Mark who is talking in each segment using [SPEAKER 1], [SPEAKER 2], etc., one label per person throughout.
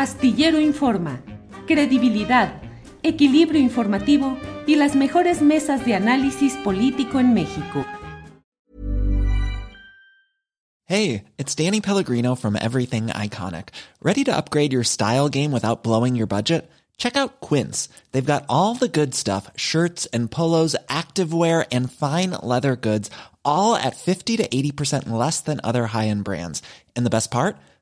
[SPEAKER 1] Astillero Informa, credibilidad, equilibrio informativo y las mejores mesas de análisis político en México.
[SPEAKER 2] Hey, it's Danny Pellegrino from Everything Iconic. ¿Ready to upgrade your style game without blowing your budget? Check out Quince. They've got all the good stuff shirts and polos, activewear, and fine leather goods, all at 50 to 80% less than other high end brands. And the best part?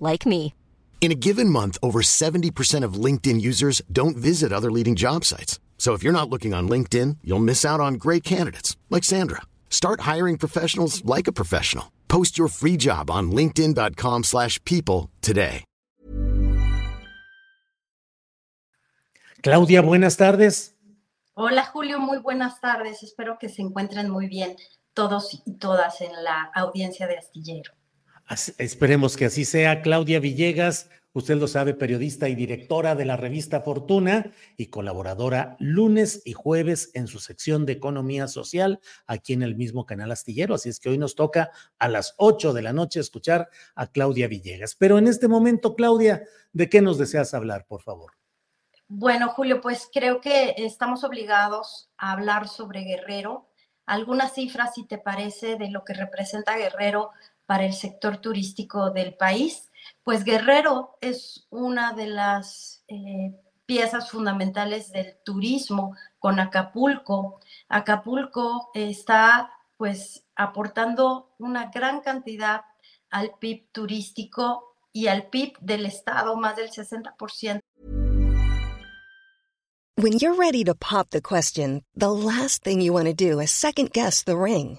[SPEAKER 3] like me.
[SPEAKER 4] In a given month, over 70% of LinkedIn users don't visit other leading job sites. So if you're not looking on LinkedIn, you'll miss out on great candidates like Sandra. Start hiring professionals like a professional. Post your free job on linkedin.com/people slash people today.
[SPEAKER 5] Claudia, buenas tardes.
[SPEAKER 6] Hola Julio, muy buenas tardes. Espero que se encuentren muy bien todos y todas en la audiencia de Astillero.
[SPEAKER 5] Esperemos que así sea. Claudia Villegas, usted lo sabe, periodista y directora de la revista Fortuna y colaboradora lunes y jueves en su sección de Economía Social aquí en el mismo canal Astillero. Así es que hoy nos toca a las 8 de la noche escuchar a Claudia Villegas. Pero en este momento, Claudia, ¿de qué nos deseas hablar, por favor?
[SPEAKER 6] Bueno, Julio, pues creo que estamos obligados a hablar sobre Guerrero. Algunas cifras, si te parece, de lo que representa Guerrero para el sector turístico del país. Pues Guerrero es una de las eh, piezas fundamentales del turismo con Acapulco. Acapulco está pues aportando una gran cantidad al PIB turístico y al PIB del estado, más del 60%.
[SPEAKER 7] When you're ready to pop the question, the last thing you want to do is second guess the ring.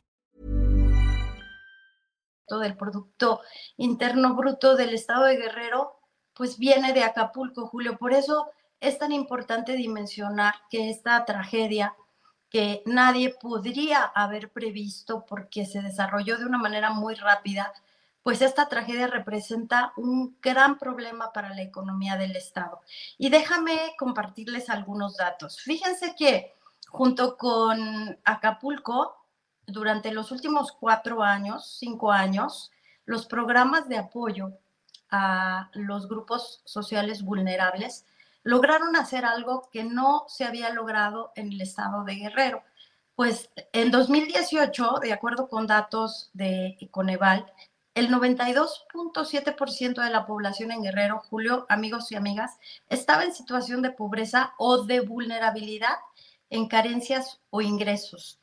[SPEAKER 6] del Producto Interno Bruto del Estado de Guerrero, pues viene de Acapulco, Julio. Por eso es tan importante dimensionar que esta tragedia que nadie podría haber previsto porque se desarrolló de una manera muy rápida, pues esta tragedia representa un gran problema para la economía del Estado. Y déjame compartirles algunos datos. Fíjense que junto con Acapulco, durante los últimos cuatro años, cinco años, los programas de apoyo a los grupos sociales vulnerables lograron hacer algo que no se había logrado en el estado de Guerrero. Pues en 2018, de acuerdo con datos de Coneval, el 92.7% de la población en Guerrero, Julio, amigos y amigas, estaba en situación de pobreza o de vulnerabilidad en carencias o ingresos.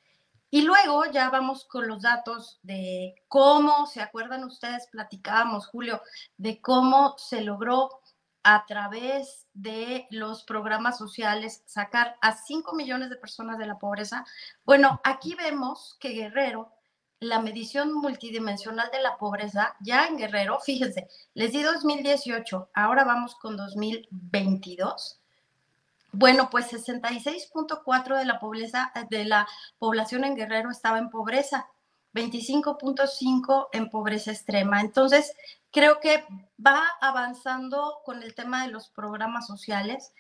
[SPEAKER 6] Y luego ya vamos con los datos de cómo, ¿se acuerdan ustedes? Platicábamos, Julio, de cómo se logró a través de los programas sociales sacar a 5 millones de personas de la pobreza. Bueno, aquí vemos que Guerrero, la medición multidimensional de la pobreza, ya en Guerrero, fíjense, les di 2018, ahora vamos con 2022. Bueno, pues 66.4 de la pobreza de la población en Guerrero estaba en pobreza, 25.5 en pobreza extrema. Entonces, creo que va avanzando con el tema de los programas sociales,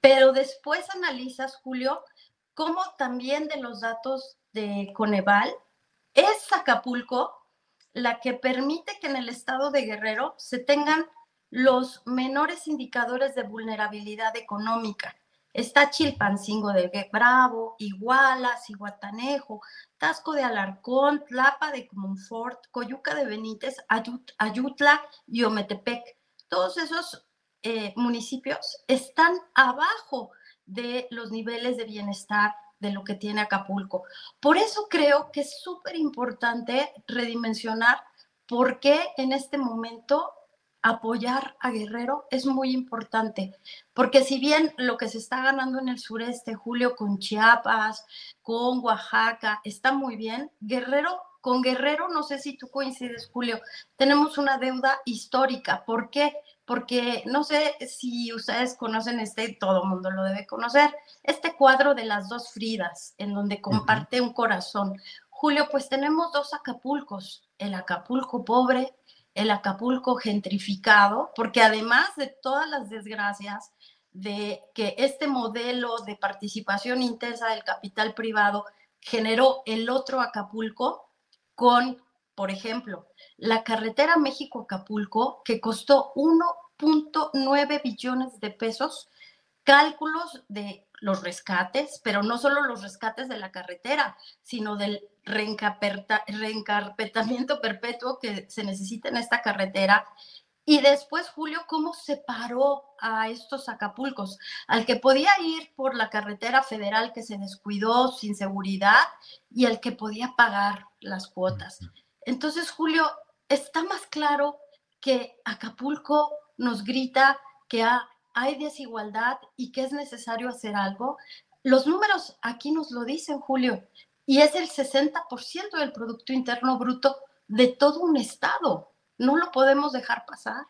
[SPEAKER 6] pero después analizas, Julio, como también de los datos de Coneval, es Acapulco la que permite que en el estado de Guerrero se tengan los menores indicadores de vulnerabilidad económica. Está Chilpancingo de Bravo, Iguala, Cihuatanejo, Tasco de Alarcón, Tlapa de Comonfort, Coyuca de Benítez, Ayutla y Ometepec. Todos esos eh, municipios están abajo de los niveles de bienestar de lo que tiene Acapulco. Por eso creo que es súper importante redimensionar por qué en este momento apoyar a Guerrero es muy importante, porque si bien lo que se está ganando en el sureste, Julio, con Chiapas, con Oaxaca, está muy bien, Guerrero, con Guerrero, no sé si tú coincides, Julio, tenemos una deuda histórica. ¿Por qué? Porque no sé si ustedes conocen este, todo el mundo lo debe conocer, este cuadro de las dos Fridas, en donde comparte un corazón. Julio, pues tenemos dos Acapulcos, el Acapulco pobre el Acapulco gentrificado, porque además de todas las desgracias de que este modelo de participación intensa del capital privado generó el otro Acapulco con, por ejemplo, la carretera México-Acapulco, que costó 1.9 billones de pesos, cálculos de los rescates, pero no solo los rescates de la carretera, sino del reencarpetamiento perpetuo que se necesita en esta carretera. Y después, Julio, cómo separó a estos Acapulcos, al que podía ir por la carretera federal que se descuidó sin seguridad y al que podía pagar las cuotas. Entonces, Julio, está más claro que Acapulco nos grita que hay desigualdad y que es necesario hacer algo. Los números aquí nos lo dicen, Julio y es el 60% del Producto Interno Bruto de todo un Estado. No lo podemos dejar pasar.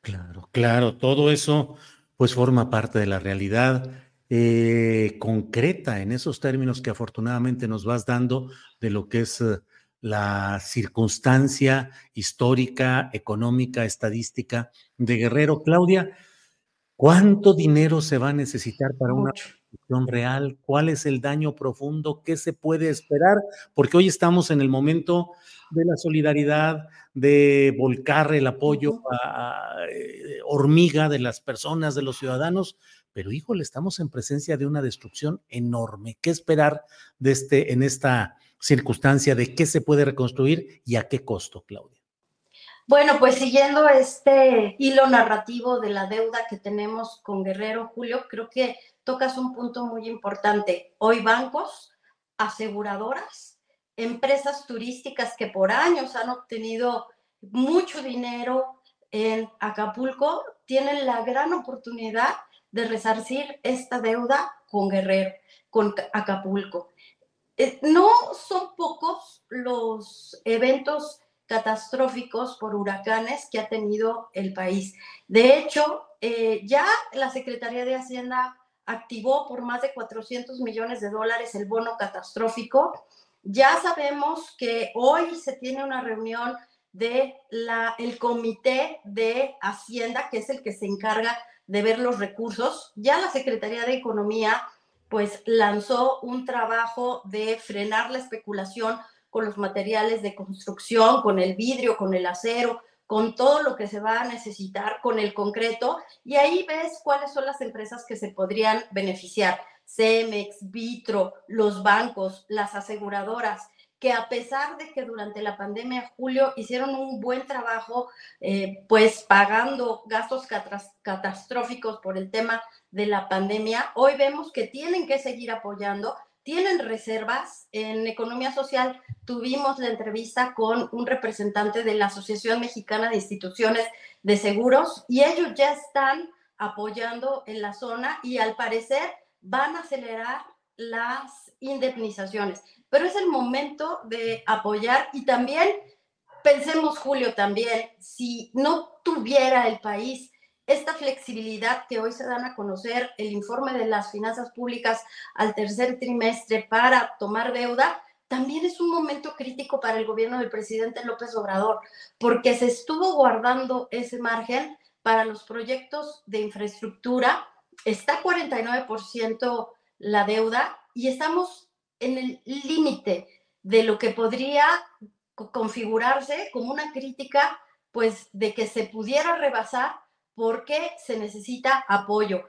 [SPEAKER 5] Claro, claro, todo eso pues forma parte de la realidad eh, concreta en esos términos que afortunadamente nos vas dando de lo que es eh, la circunstancia histórica, económica, estadística de Guerrero. Claudia, ¿cuánto dinero se va a necesitar para una real, cuál es el daño profundo, qué se puede esperar, porque hoy estamos en el momento de la solidaridad, de volcar el apoyo a, eh, hormiga de las personas, de los ciudadanos, pero híjole, estamos en presencia de una destrucción enorme. ¿Qué esperar de este, en esta circunstancia de qué se puede reconstruir y a qué costo, Claudia?
[SPEAKER 6] Bueno, pues siguiendo este hilo narrativo de la deuda que tenemos con Guerrero, Julio, creo que tocas un punto muy importante. Hoy bancos, aseguradoras, empresas turísticas que por años han obtenido mucho dinero en Acapulco, tienen la gran oportunidad de resarcir esta deuda con Guerrero, con Acapulco. Eh, no son pocos los eventos catastróficos por huracanes que ha tenido el país. De hecho, eh, ya la Secretaría de Hacienda activó por más de 400 millones de dólares el bono catastrófico. Ya sabemos que hoy se tiene una reunión de la, el comité de Hacienda, que es el que se encarga de ver los recursos. Ya la Secretaría de Economía pues lanzó un trabajo de frenar la especulación con los materiales de construcción, con el vidrio, con el acero, con todo lo que se va a necesitar, con el concreto, y ahí ves cuáles son las empresas que se podrían beneficiar. Cemex, Vitro, los bancos, las aseguradoras, que a pesar de que durante la pandemia, Julio, hicieron un buen trabajo, eh, pues pagando gastos catastróficos por el tema de la pandemia, hoy vemos que tienen que seguir apoyando tienen reservas. En economía social tuvimos la entrevista con un representante de la Asociación Mexicana de Instituciones de Seguros y ellos ya están apoyando en la zona y al parecer van a acelerar las indemnizaciones. Pero es el momento de apoyar y también pensemos, Julio, también, si no tuviera el país esta flexibilidad que hoy se dan a conocer, el informe de las finanzas públicas al tercer trimestre para tomar deuda, también es un momento crítico para el gobierno del presidente López Obrador, porque se estuvo guardando ese margen para los proyectos de infraestructura. Está 49% la deuda y estamos en el límite de lo que podría configurarse como una crítica, pues, de que se pudiera rebasar porque se necesita apoyo.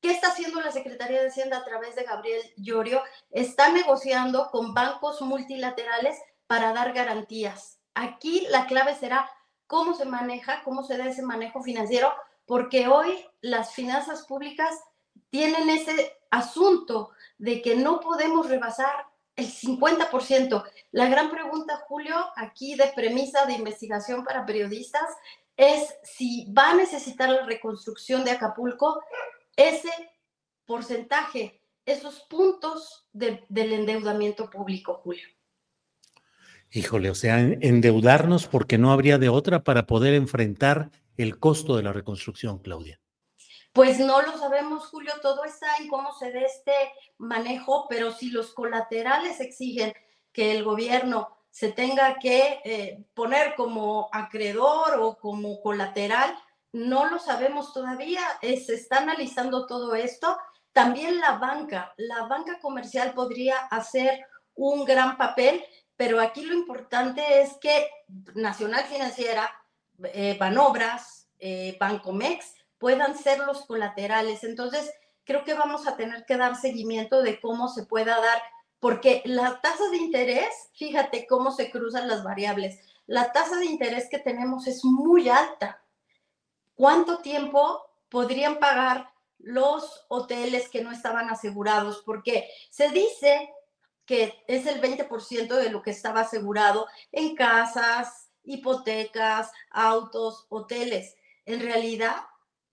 [SPEAKER 6] ¿Qué está haciendo la Secretaría de Hacienda a través de Gabriel Llorio? Está negociando con bancos multilaterales para dar garantías. Aquí la clave será cómo se maneja, cómo se da ese manejo financiero, porque hoy las finanzas públicas tienen ese asunto de que no podemos rebasar el 50%. La gran pregunta, Julio, aquí de premisa de investigación para periodistas, es si va a necesitar la reconstrucción de Acapulco ese porcentaje, esos puntos del endeudamiento público, Julio.
[SPEAKER 5] Híjole, o sea, endeudarnos porque no habría de otra para poder enfrentar el costo de la reconstrucción, Claudia.
[SPEAKER 6] Pues no lo sabemos, Julio, todo está en cómo se dé este manejo, pero si los colaterales exigen que el gobierno se tenga que eh, poner como acreedor o como colateral, no lo sabemos todavía, se está analizando todo esto. También la banca, la banca comercial podría hacer un gran papel pero aquí lo importante es que Nacional Financiera, eh, Banobras, eh, Bancomex puedan ser los colaterales. Entonces, creo que vamos a tener que dar seguimiento de cómo se pueda dar, porque la tasa de interés, fíjate cómo se cruzan las variables. La tasa de interés que tenemos es muy alta. ¿Cuánto tiempo podrían pagar los hoteles que no estaban asegurados? Porque se dice que es el 20% de lo que estaba asegurado en casas, hipotecas, autos, hoteles. En realidad,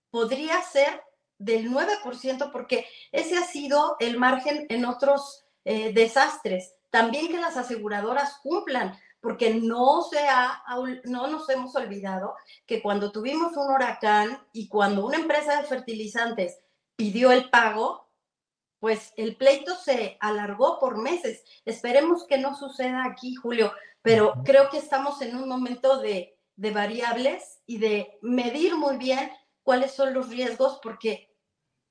[SPEAKER 6] podría ser del 9% porque ese ha sido el margen en otros eh, desastres. También que las aseguradoras cumplan, porque no, se ha, no nos hemos olvidado que cuando tuvimos un huracán y cuando una empresa de fertilizantes pidió el pago, pues el pleito se alargó por meses. Esperemos que no suceda aquí, Julio, pero creo que estamos en un momento de, variables y de medir muy bien cuáles son los riesgos, porque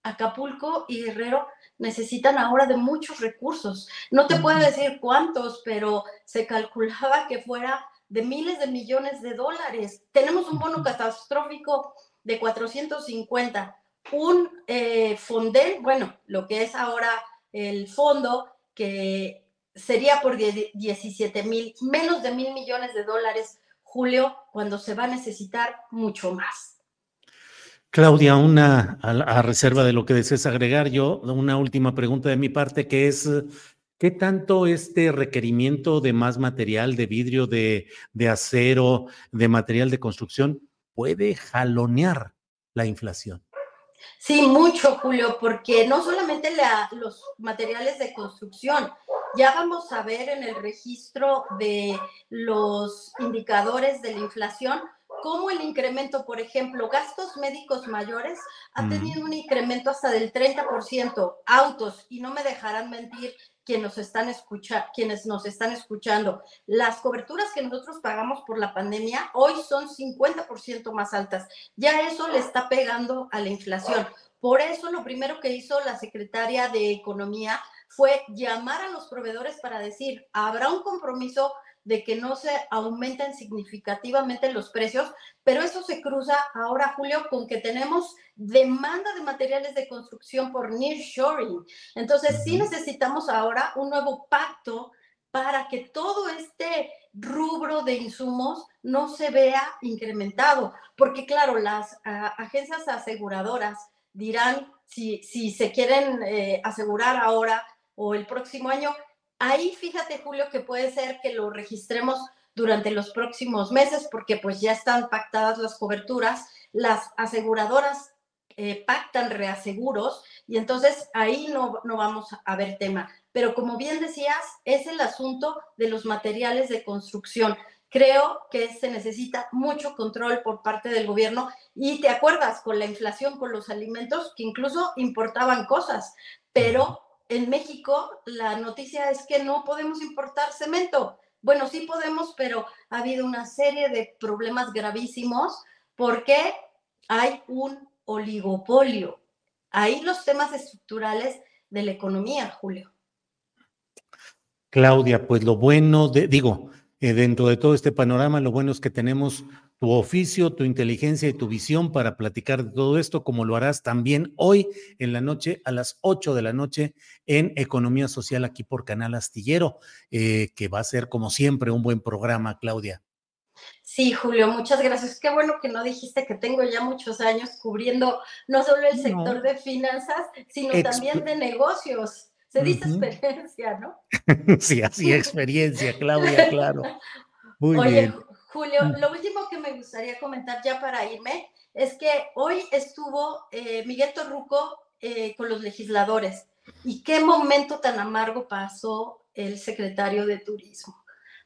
[SPEAKER 6] Acapulco y Guerrero necesitan ahora de muchos recursos. No te puedo decir cuántos, pero se calculaba que fuera de miles de millones de dólares. Tenemos un bono catastrófico de 450 un eh, bueno, lo que es ahora el fondo, que sería por 17 mil, menos de mil millones de dólares, Julio, cuando se va a necesitar mucho más.
[SPEAKER 5] Claudia, una a, reserva de lo que desees agregar, yo una última pregunta de mi parte, que es, ¿qué tanto este requerimiento de más material, de vidrio, de, de acero, de material de construcción, puede jalonear la inflación?
[SPEAKER 6] Sí, mucho, Julio, porque no solamente los materiales de construcción, ya vamos a ver en el registro de los indicadores de la inflación cómo el incremento, por ejemplo, gastos médicos mayores ha tenido un incremento hasta del 30%, autos, y no me dejarán mentir quienes nos están quienes nos están escuchando. Las coberturas que nosotros pagamos por la pandemia hoy son 50% más altas. Ya eso le está pegando a la inflación. Por eso lo primero que hizo la secretaria de Economía fue llamar a los proveedores para decir, habrá un compromiso de que no se aumenten significativamente los precios, pero eso se cruza ahora, Julio, con que tenemos demanda de materiales de construcción por nearshoring. Entonces, sí necesitamos ahora un nuevo pacto para que todo este rubro de insumos no se vea incrementado, porque claro, las agencias aseguradoras dirán si, si se quieren eh, asegurar ahora o el próximo año, Ahí fíjate, Julio, que puede ser que lo registremos durante los próximos meses porque pues ya están pactadas las coberturas, las aseguradoras eh, pactan reaseguros y entonces ahí no, no vamos a ver tema. Pero como bien decías, es el asunto de los materiales de construcción. Creo que se necesita mucho control por parte del gobierno y te acuerdas con la inflación, con los alimentos, que incluso importaban cosas, pero en México la noticia es que no podemos importar cemento. Bueno, sí podemos, pero ha habido una serie de problemas gravísimos porque hay un oligopolio. Ahí los temas estructurales de la economía, Julio.
[SPEAKER 5] Claudia, pues lo bueno, de, digo, eh, dentro de todo este panorama, lo bueno es que tenemos tu oficio, tu inteligencia y tu visión para platicar de todo esto, como lo harás también hoy en la noche a las 8 de la noche en Economía Social aquí por Canal Astillero, eh, que va a ser como siempre un buen programa, Claudia.
[SPEAKER 6] Sí, Julio, muchas gracias. Qué bueno que no dijiste que tengo ya muchos años cubriendo no solo el sector de finanzas, sino también de negocios. Se dice experiencia, ¿no?
[SPEAKER 5] sí, así experiencia, Claudia, claro. Muy
[SPEAKER 6] Oye, Julio, mm. lo último que me gustaría comentar ya para irme es que hoy estuvo eh, Miguel Torruco eh, con los legisladores y qué momento tan amargo pasó el secretario de Turismo,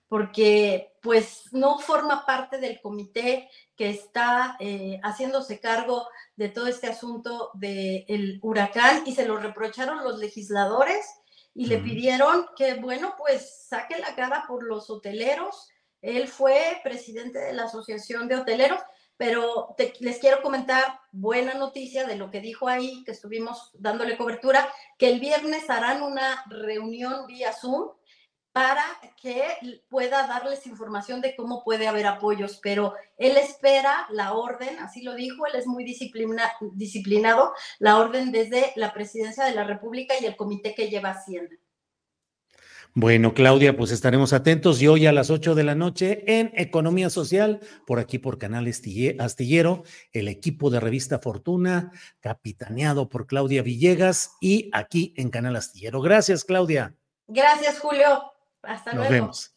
[SPEAKER 6] porque pues no forma parte del comité que está eh, haciéndose cargo de todo este asunto del huracán y se lo reprocharon los legisladores y le pidieron que, bueno, pues saque la cara por los hoteleros él fue presidente de la Asociación de Hoteleros, pero les quiero comentar buena noticia de lo que dijo ahí, que estuvimos dándole cobertura, que el viernes harán una reunión vía Zoom para que pueda darles información de cómo puede haber apoyos, pero él espera la orden, así lo dijo, él es muy disciplinado, la orden desde la presidencia de la República y el comité que lleva Hacienda.
[SPEAKER 5] Bueno, Claudia, pues estaremos atentos y hoy a las 8 de la noche en Economía Social, por aquí por Canal Astillero, el equipo de Revista Fortuna, capitaneado por Claudia Villegas y aquí en Canal Astillero. Gracias, Claudia.
[SPEAKER 6] Gracias, Julio. Hasta
[SPEAKER 5] luego. Nos vemos.